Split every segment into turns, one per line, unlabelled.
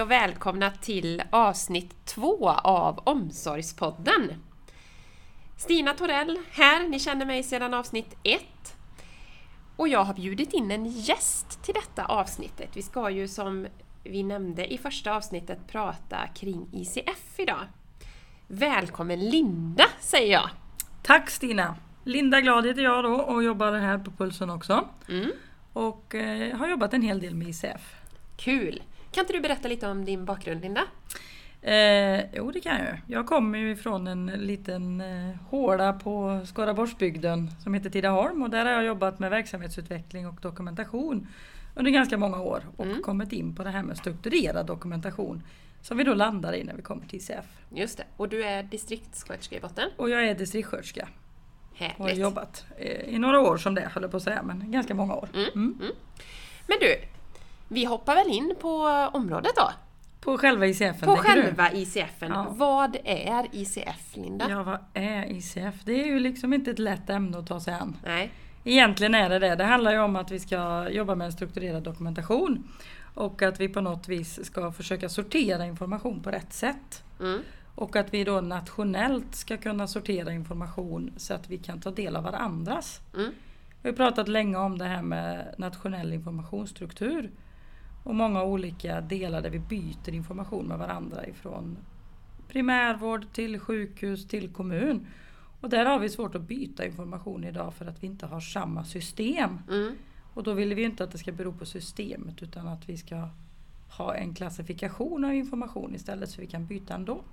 Hej och välkomna till avsnitt två av Omsorgspodden. Stina Torell här, ni känner mig sedan avsnitt ett. Och jag har bjudit in en gäst till detta avsnittet. Vi ska ju som vi nämnde i första avsnittet prata kring ICF idag. Välkommen Linda säger jag!
Tack Stina! Linda Glad heter jag då och jobbar här på Pulsen också.
Mm.
Och eh, har jobbat en hel del med ICF.
Kul! Kan inte du berätta lite om din bakgrund Linda?
Eh, jo det kan jag Jag kommer ju ifrån en liten eh, håla på Skaraborgsbygden som heter Tidaholm och där har jag jobbat med verksamhetsutveckling och dokumentation under ganska många år och
Mm.
kommit in på det här med strukturerad dokumentation som vi då landar i när vi kommer till ICF.
Just det, och du är distriktssköterska i botten.
Och jag är distriktssköterska och har
Härligt!
jobbat eh, i några år som det höll jag på att säga men ganska många år.
Mm.
Mm.
Men du, vi hoppar väl in på området då?
På själva ICF
På själva ICFen.
Ja.
Vad är ICF, Linda?
Ja, vad är ICF? Det är ju liksom inte ett lätt ämne att ta sig an.
Nej.
Egentligen är det det. Det handlar ju om att vi ska jobba med en strukturerad dokumentation. Och att vi på något vis ska försöka sortera information på rätt sätt.
Mm.
Och att vi då nationellt ska kunna sortera information så att vi kan ta del av varandras.
Mm.
Vi har pratat länge om det här med nationell informationsstruktur. Och många olika delar där vi byter information med varandra ifrån primärvård till sjukhus till kommun. Och där har vi svårt att byta information idag för att vi inte har samma system.
Mm.
Och då vill vi inte att det ska bero på systemet utan att vi ska ha en klassifikation av information istället så vi kan byta ändå.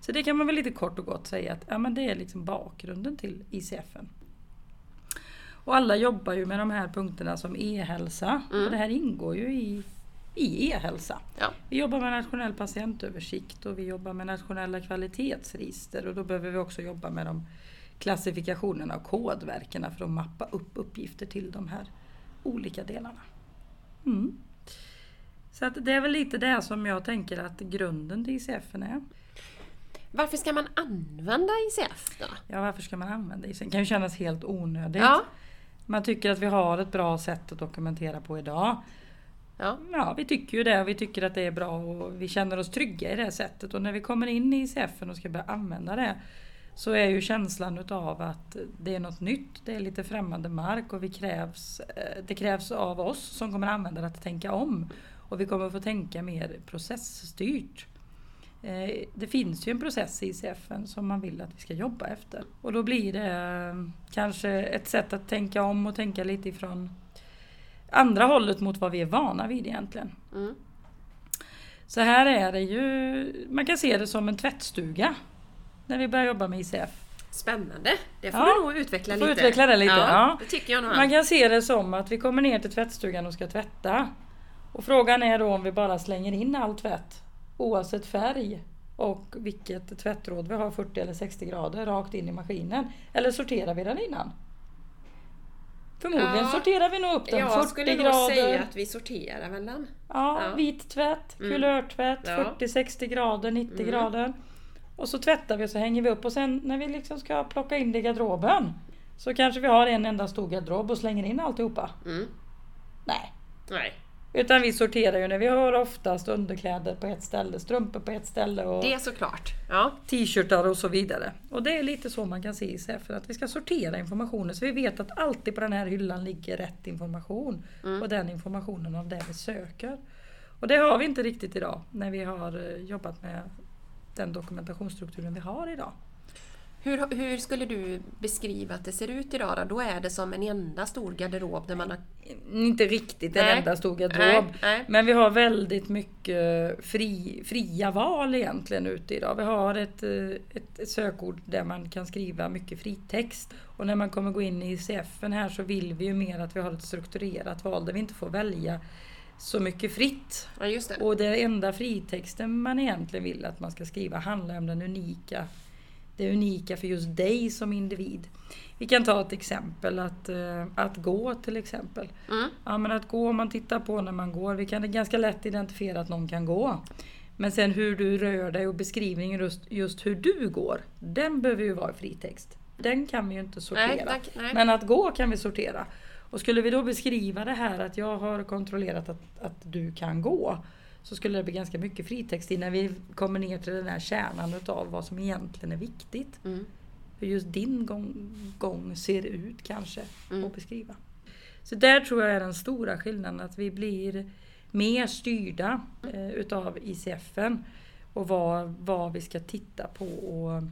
Så det kan man väl lite kort och gott säga att ja, men det är liksom bakgrunden till ICFen. Och alla jobbar ju med de här punkterna som e-hälsa
Mm.
och det här ingår ju i, i e-hälsa.
Ja.
Vi jobbar med nationell patientöversikt och vi jobbar med nationella kvalitetsregister och då behöver vi också jobba med de klassifikationerna och kodverken för att mappa upp uppgifter till de här olika delarna. Mm. Så att det är väl lite det som jag tänker att grunden till ICF är.
Varför ska man använda ICF då?
Ja, varför ska man använda ICF? Det kan ju kännas helt onödigt.
Ja.
Man tycker att vi har ett bra sätt att dokumentera på idag.
Ja.
Ja, vi tycker ju det och vi tycker att det är bra och vi känner oss trygga i det sättet. Och när vi kommer in i ICF och ska börja använda det så är ju känslan utav att det är något nytt, det är lite främmande mark och vi krävs, eh, det krävs av oss som kommer använda det att tänka om. Och vi kommer få tänka mer processstyrt. Eh, det finns ju en process i ICF som man vill att vi ska jobba efter. Och då blir det eh, kanske ett sätt att tänka om och tänka lite ifrån andra hållet mot vad vi är vana vid egentligen.
Mm.
Så här är det ju, man kan se det som en tvättstuga när vi börjar jobba med ICF.
Spännande! Det får
Ja.
du nog utveckla lite.
utveckla det lite, ja.
Det tycker jag nog.
Man kan se det som att vi kommer ner till tvättstugan och ska tvätta. Och frågan är då om vi bara slänger in all tvätt oavsett färg och vilket tvättråd vi har, 40 eller 60 grader, rakt in i maskinen. Eller sorterar vi den innan? Förmodligen
Ja.
sorterar vi nog upp den
Jag
40
skulle nog
grader.
säga att vi sorterar väl den.
Ja,
Ja.
vit tvätt,
Mm.
kulörtvätt,
Ja.
40-60 grader, 90
Mm.
grader. Och så tvättar vi och så hänger vi upp och sen när vi liksom ska plocka in det i garderoben så kanske vi har en enda stor garderob och slänger in alltihopa.
Mm.
Nej.
Nej,
Utan vi sorterar ju när vi har oftast underkläder på ett ställe, strumpor på ett ställe och
det är såklart. Ja.
t-shirtar och så vidare. Och det är lite så man kan se i CF, att vi ska sortera informationen så vi vet att alltid på den här hyllan ligger rätt information.
Mm.
Och den informationen av det vi söker. Och det har vi inte riktigt idag när vi har eh, jobbat med den dokumentationsstrukturen vi har idag.
Hur, hur skulle du beskriva att det ser ut idag då? Då är det som en enda stor garderob där man har...
Inte riktigt en
Nej.
enda stor garderob.
Nej, nej.
Men vi har väldigt mycket fri, fria val egentligen ute idag. Vi har ett, eh, ett, ett sökord där man kan skriva mycket fritext. Och när man kommer gå in i CFen här så vill vi ju mer att vi har ett strukturerat val där vi inte får välja så mycket fritt.
Ja, det.
Och det enda fritexten man egentligen vill att man ska skriva handlar om den unika, det unika för just dig som individ. Vi kan ta ett exempel, att, eh, att gå till exempel.
Mm.
Ja men att gå, om man tittar på när man går, vi kan ganska lätt identifiera att någon kan gå. Men sen hur du rör dig och beskrivningen just, just hur du går, den behöver ju vara i fritext. Den kan vi ju inte sortera.
Nej, tack, nej.
Men att gå kan vi sortera. Och skulle vi då beskriva det här att jag har kontrollerat att, att du kan gå. Så skulle det bli ganska mycket fritext innan vi kommer ner till den här kärnan utav vad som egentligen är viktigt.
Mm.
Hur just din gång, gång ser ut kanske
Mm.
att beskriva. Så där tror jag är den stora skillnaden att vi blir mer styrda eh, utav ICFen och vad, vad vi ska titta på och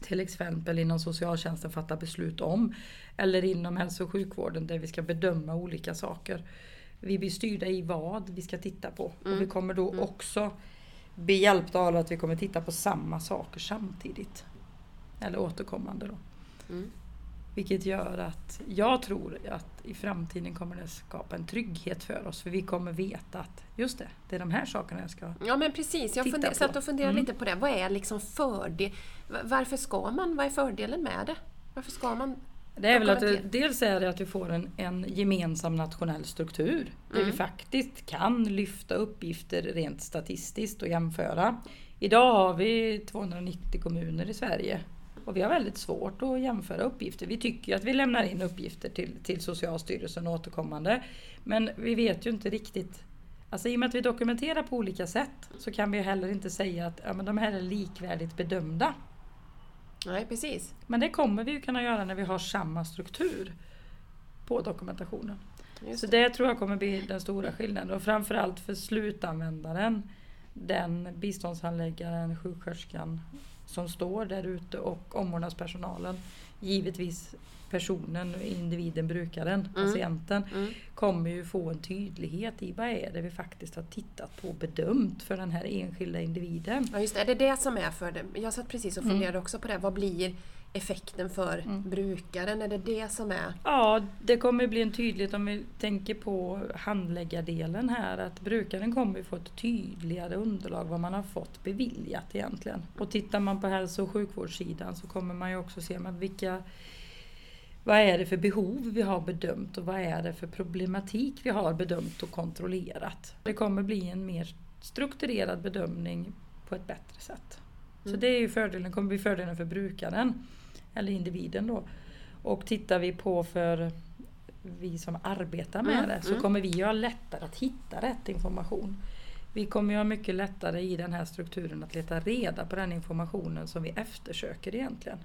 till exempel inom socialtjänsten fatta beslut om. Eller inom hälso och sjukvården där vi ska bedöma olika saker. Vi blir styrda i vad vi ska titta på. Och vi kommer då också bli hjälpta av att vi kommer titta på samma saker samtidigt. Eller återkommande då.
Mm.
Vilket gör att jag tror att i framtiden kommer det skapa en trygghet för oss. För vi kommer veta att just det, det är de här sakerna jag ska...
Ja men precis, jag
Titta
funder,
på.
satt och funderade
Mm.
lite på det. Vad är liksom fördel? va- Varför ska man? Vad är fördelen med det? Varför ska man?
Det är väl att dels är det att vi får en, en gemensam nationell struktur. Där vi faktiskt kan lyfta uppgifter rent statistiskt och jämföra. Idag har vi 290 kommuner i Sverige. Och vi har väldigt svårt att jämföra uppgifter. Vi tycker att vi lämnar in uppgifter till, till Socialstyrelsen återkommande. Men vi vet ju inte riktigt Alltså i och med att vi dokumenterar på olika sätt så kan vi heller inte säga att ja, men de här är likvärdigt bedömda.
Nej precis.
Men det kommer vi ju kunna göra när vi har samma struktur på dokumentationen.
Just
Så det tror jag kommer bli den stora skillnaden och framförallt för slutanvändaren, den biståndshandläggaren, sjuksköterskan som står där ute och omvårdnadspersonalen, givetvis personen, individen, brukaren, patienten,
Mm.
kommer ju få en tydlighet i vad är det vi faktiskt har tittat på och bedömt för den här enskilda individen.
Ja just det, är det det som är för det? Jag satt precis och
Mm.
funderade också på det. Vad blir effekten för brukaren? Är det det som är...
Ja, det kommer bli en tydlighet om vi tänker på handläggardelen här. Att brukaren kommer få ett tydligare underlag vad man har fått beviljat egentligen. Och tittar man på hälso och sjukvårdssidan så kommer man ju också se men vilka vad är det för behov vi har bedömt och vad är det för problematik vi har bedömt och kontrollerat. Det kommer bli en mer strukturerad bedömning på ett bättre sätt. Så det är ju fördelen, kommer bli fördelen för brukaren, eller individen då. Och tittar vi på för vi som arbetar med
Mm,
det så kommer vi ju ha lättare att hitta rätt information. Vi kommer ju ha mycket lättare i den här strukturen att leta reda på den informationen som vi eftersöker egentligen.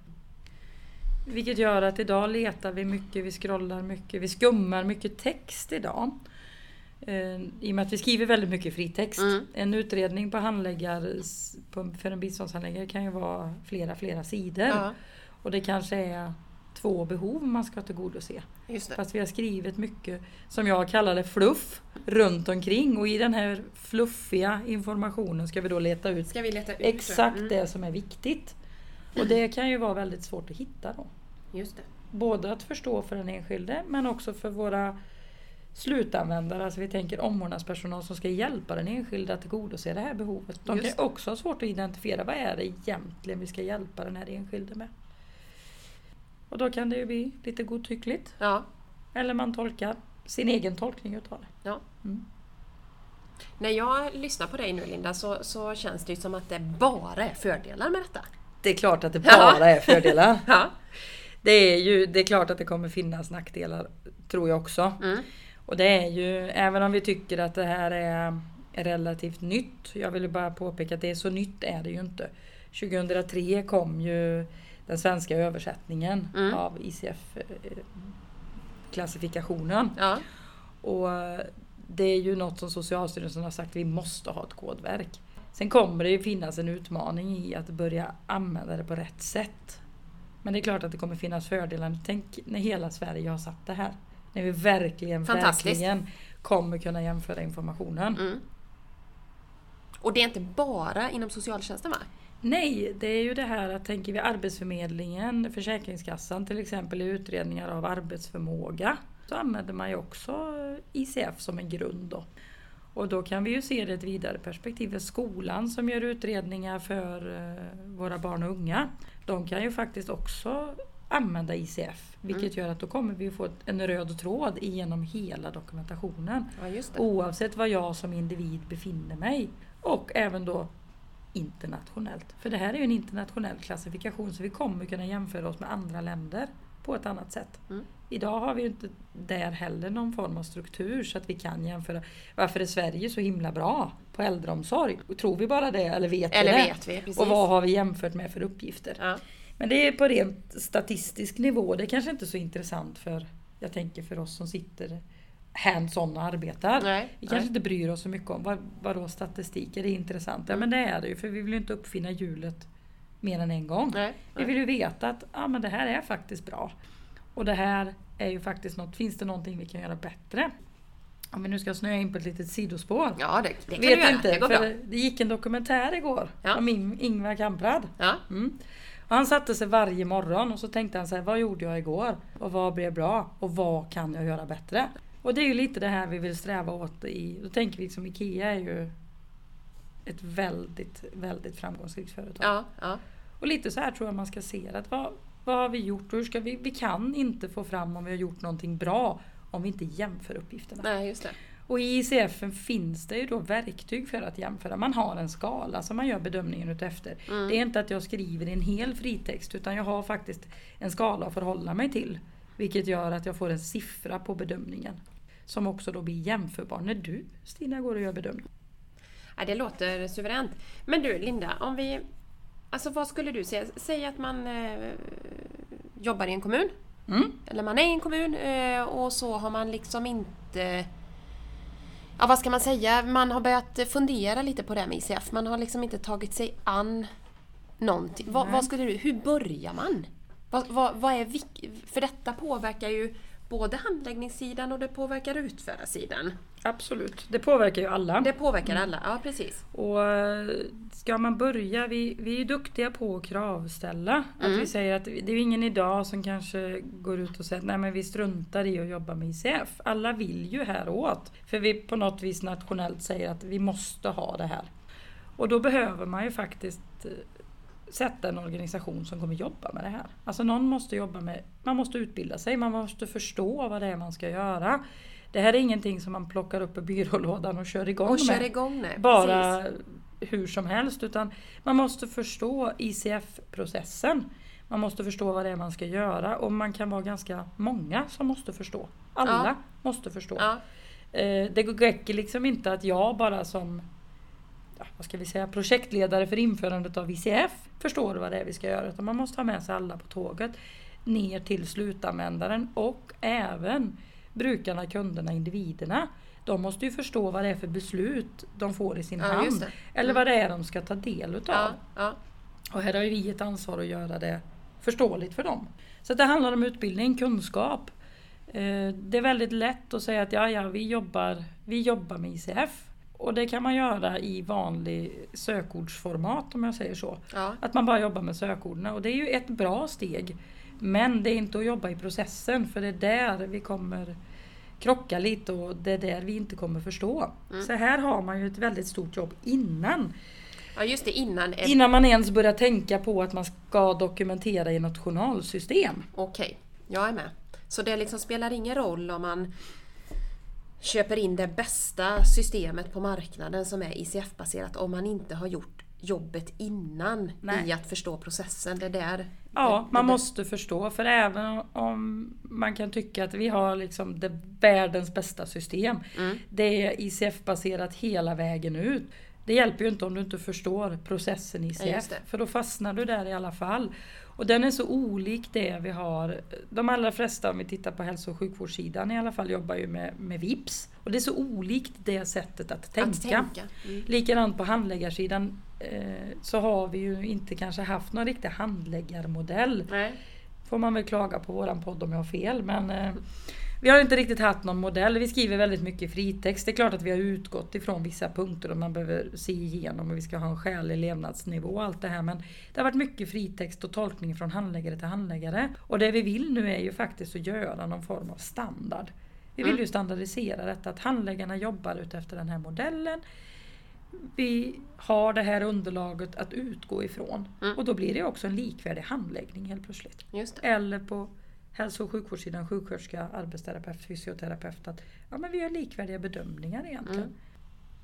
Vilket gör att idag letar vi mycket, vi scrollar mycket, vi skummar mycket text idag. Eh, I och med att vi skriver väldigt mycket fritext.
Mm.
En utredning på handläggare, på, för en biståndshandläggare kan ju vara flera, flera sidor.
Ja,
Och det kanske är två behov man ska tillgodose.
just det.
Fast vi har skrivit mycket, som jag kallar det, fluff runt omkring. Och i den här fluffiga informationen ska vi då leta ut
leta ut
exakt
Mm,
det som är viktigt. Och det kan ju vara väldigt svårt att hitta då.
Just det.
Både att förstå för den enskilde men också för våra slutanvändare. Alltså vi tänker omvårdnadspersonal som ska hjälpa den enskilde att tillgodose det här behovet. De
Just
kan också ha svårt att identifiera vad är det egentligen vi ska hjälpa den här enskilde med. Och då kan det ju bli lite godtyckligt.
Ja.
Eller man tolkar sin egen tolkning utav det.
ja.
Mm.
När jag lyssnar på dig nu Linda så, så känns det som att det bara är fördelar med detta.
Det är klart att det
Ja.
bara är fördelar.
Ja.
Det är ju det är klart att det kommer finnas nackdelar, tror jag också.
Mm.
Och det är ju, även om vi tycker att det här är relativt nytt. Jag vill ju bara påpeka att det är så nytt är det ju inte. 2003 kom ju den svenska översättningen
Mm.
av ICF-klassifikationen.
Ja.
Och det är ju något som Socialstyrelsen har sagt, vi måste ha ett kodverk. Sen kommer det ju finnas en utmaning i att börja använda det på rätt sätt. Men det är klart att det kommer finnas fördelar. Tänk när hela Sverige har satt det här. När vi verkligen, verkligen kommer kunna jämföra informationen.
Mm. Och det är inte bara inom socialtjänsten va?
Nej, det är ju det här att tänker vi Arbetsförmedlingen, Försäkringskassan till exempel i utredningar av arbetsförmåga. Så använder man ju också ICF som en grund då. Och då kan vi ju se det i ett vidare perspektiv. Skolan som gör utredningar för eh, våra barn och unga. De kan ju faktiskt också använda ICF. Vilket gör att då kommer vi få en röd tråd genom hela dokumentationen.
Ja.
Oavsett var jag som individ befinner mig. Och även då internationellt. För det här är ju en internationell klassifikation så vi kommer kunna jämföra oss med andra länder. på ett annat sätt.
Mm.
Idag har vi ju inte där heller någon form av struktur så att vi kan jämföra. Varför är Sverige så himla bra på äldreomsorg? Tror vi bara det eller vet
Eller
vi det?
vet vi, precis.
Och vad har vi jämfört med för uppgifter?
Ja.
Men det är på rent statistisk nivå. Det är kanske inte är så intressant för, jag tänker för oss som sitter hands-on och arbetar.
Nej,
Vi kanske
nej.
inte bryr oss så mycket om vad, vadå statistik, är det intressant? Ja men det är det ju för vi vill ju inte uppfinna hjulet mer än en gång.
Nej,
Vi vill ju veta att ja, men det här är faktiskt bra. Och det här är ju faktiskt något, finns det någonting vi kan göra bättre? Om vi nu ska snöa in på ett litet sidospår.
Ja, det, det kan
Vet
du göra.
inte,
det går
för
bra.
det gick en dokumentär igår
Ja.
om Ing- Ingvar Kamprad.
Ja.
Mm. Han satte sig varje morgon och så tänkte han så här, vad gjorde jag igår? Och vad blev bra? Och vad kan jag göra bättre? Och det är ju lite det här vi vill sträva åt i, då tänker vi som IKEA är ju ett väldigt, väldigt framgångsrikt företag.
Ja, ja.
Och lite så här tror jag man ska se det. Att vad, vad har vi gjort och hur ska vi, vi kan inte få fram om vi har gjort någonting bra om vi inte jämför uppgifterna.
Nej, just det.
Och i ICF finns det ju då verktyg för att jämföra. Man har en skala som man gör bedömningen utefter.
Mm.
Det är inte att jag skriver en hel fritext utan jag har faktiskt en skala att förhålla mig till. Vilket gör att jag får en siffra på bedömningen. Som också då blir jämförbar när du Stina går och gör bedömning.
Ja, det låter suveränt. Men du Linda, om vi... Alltså vad skulle du säga? Säg att man eh, jobbar i en kommun.
Mm.
Eller man är i en kommun eh, och så har man liksom inte... Ja, vad ska man säga? Man har börjat fundera lite på det här med ICF. Man har liksom inte tagit sig an någonting. Vad, vad skulle du... Hur börjar man? Vad, vad, vad är För detta påverkar ju både handläggningssidan och det påverkar utförarsidan.
Absolut, det påverkar ju alla.
Det påverkar alla, ja precis.
Och eh, ska man börja, vi, vi är ju duktiga på att kravställa.
Mm.
Att vi säger att det är ju ingen idag som kanske går ut och säger nej men vi struntar i att jobba med ICF. Alla vill ju häråt. För vi på något vis nationellt säger att vi måste ha det här. Och då behöver man ju faktiskt eh, sätta en organisation som kommer jobba med det här. Alltså någon måste jobba med, man måste utbilda sig, man måste förstå vad det är man ska göra. Det här är ingenting som man plockar upp i byrålådan och kör igång
Och
med
kör igång nu.
bara
Precis.
hur som helst. Utan man måste förstå ICF-processen. Man måste förstå vad det är man ska göra och man kan vara ganska många som måste förstå. Alla
Ja.
måste förstå.
Ja,
Eh, Det räcker liksom inte att jag bara som vad ska vi säga, projektledare för införandet av ICF förstår vad det är vi ska göra. Utan man måste ha med sig alla på tåget ner till slutanvändaren och även brukarna, kunderna, individerna. De måste ju förstå vad det är för beslut de får i sin
Ja,
hand.
Mm.
Eller vad det är de ska ta del utav.
ja, ja.
Och här har ju vi ett ansvar att göra det förståeligt för dem. Så det handlar om utbildning, kunskap. Eh, Det är väldigt lätt att säga att ja, ja, vi jobbar, vi jobbar med ICF. Och det kan man göra i vanlig sökordsformat om jag säger så.
ja.
Att man bara jobbar med sökorden och det är ju ett bra steg. Men det är inte att jobba i processen för det är där vi kommer krocka lite och det är där vi inte kommer förstå.
Mm.
Så här har man ju ett väldigt stort jobb innan.
ja just det, innan.
Innan man ens börjar tänka på att man ska dokumentera i något journalsystem.
Okej, jag är med. Så det liksom spelar ingen roll om man köper in det bästa systemet på marknaden som är ICF-baserat om man inte har gjort jobbet innan
Nej.
i att förstå processen. Det är där...
Ja,
det,
man
det,
måste förstå. För även om man kan tycka att vi har liksom det världens bästa system.
Mm.
Det är ICF-baserat hela vägen ut. Det hjälper ju inte om du inte förstår processen i
Ja,
ICF.
det.
för då fastnar du där i alla fall. Och den är så olik det vi har. De allra flesta, om vi tittar på hälso och sjukvårdssidan i alla fall, jobbar ju med, med VIPS. Och det är så olikt det sättet att tänka.
Att tänka. Mm.
Likadant på handläggarsidan eh, så har vi ju inte kanske haft någon riktig handläggarmodell.
Nej.
Får man väl klaga på våran podd om jag har fel men eh, vi har inte riktigt haft någon modell. Vi skriver väldigt mycket fritext. Det är klart att vi har utgått ifrån vissa punkter och man behöver se igenom och vi ska ha en skälig levnadsnivå och allt det här. Men det har varit mycket fritext och tolkning från handläggare till handläggare. Och det vi vill nu är ju faktiskt att göra någon form av standard. Vi vill
Mm.
ju standardisera detta, att handläggarna jobbar utefter den här modellen. Vi har det här underlaget att utgå ifrån.
Mm.
Och då blir det också en likvärdig handläggning helt plötsligt. Eller på hälso och sjukvårdssidan, sjuksköterska, arbetsterapeut, fysioterapeut. Att, ja, men vi gör likvärdiga bedömningar egentligen.
Mm.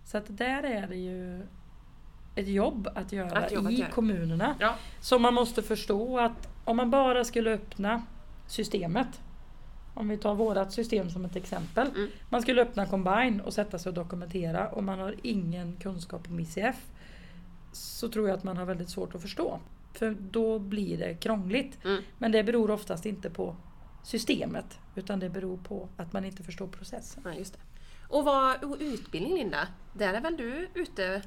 Så att där är det ju ett jobb att göra
att
i
göra.
kommunerna.
Ja.
Så man måste förstå att om man bara skulle öppna systemet. Om vi tar vårat system som ett exempel.
Mm.
Man skulle öppna Combine och sätta sig och dokumentera och man har ingen kunskap om ICF. Så tror jag att man har väldigt svårt att förstå. För då blir det krångligt.
Mm.
Men det beror oftast inte på systemet utan det beror på att man inte förstår processen.
Ja, just det. Och, vad, och utbildning Linda, där är väl du ute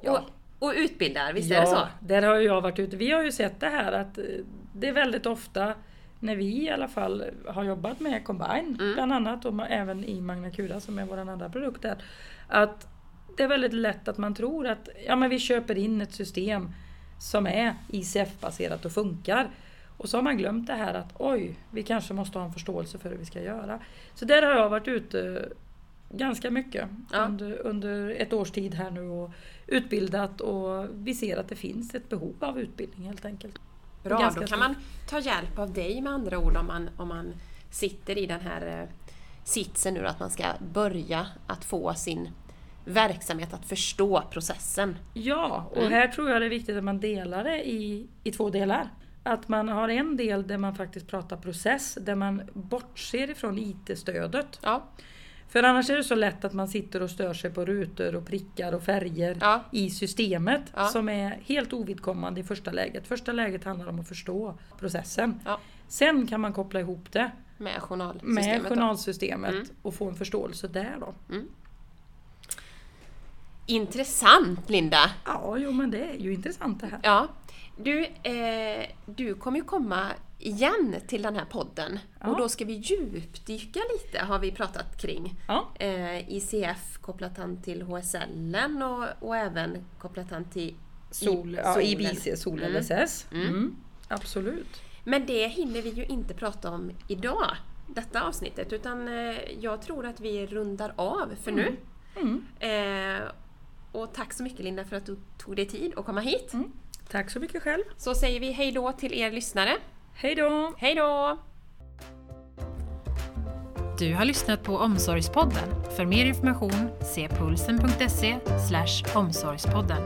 Ja.
och, och utbildar, visst är det så?
där har jag varit ute. Vi har ju sett det här att eh, det är väldigt ofta när vi i alla fall har jobbat med Combine
Mm.
bland annat och även i Magna Cura som är vår andra produkt där. Att det är väldigt lätt att man tror att ja, men vi köper in ett system som är ICF-baserat och funkar. Och så har man glömt det här att oj, vi kanske måste ha en förståelse för hur vi ska göra. Så där har jag varit ute ganska mycket
Ja.
under, under ett års tid här nu och utbildat och vi ser att det finns ett behov av utbildning helt enkelt.
Bra,
Ganska
då kan man ta hjälp av dig med andra ord om man, om man sitter i den här eh, sitsen nu att man ska börja att få sin verksamhet att förstå processen.
Ja, och
Mm.
här tror jag det är viktigt att man delar det i, i två delar. Att man har en del där man faktiskt pratar process, där man bortser ifrån IT-stödet.
Ja,
För annars är det så lätt att man sitter och stör sig på rutor och prickar och färger
ja,
i systemet
Ja.
som är helt ovidkommande i första läget. Första läget handlar om att förstå processen.
Ja.
Sen kan man koppla ihop det
med journalsystemet.
med journalsystemet
Mm.
och få en förståelse där då.
Intressant Linda!
Ja, jo men det är ju intressant det här.
Ja, du, eh, du kommer ju komma igen till den här podden
Ja.
och då ska vi djupdyka lite har vi pratat kring.
Ja,
Eh, ICF kopplat an till HSL och, och även kopplat an till
sol,
I-
ja,
solen.
IBC, sol
Mm.
LSS.
Mm.
Mm. Absolut.
Men det hinner vi ju inte prata om idag, detta avsnittet, utan eh, jag tror att vi rundar av för nu.
Mm.
Eh, och tack så mycket Linda för att du tog dig tid att komma hit.
Mm. Tack så mycket själv.
Så säger vi hej då till er lyssnare.
Hej då!
Hej då!
Du har lyssnat på Omsorgspodden. För mer information se pulsen.se omsorgspodden.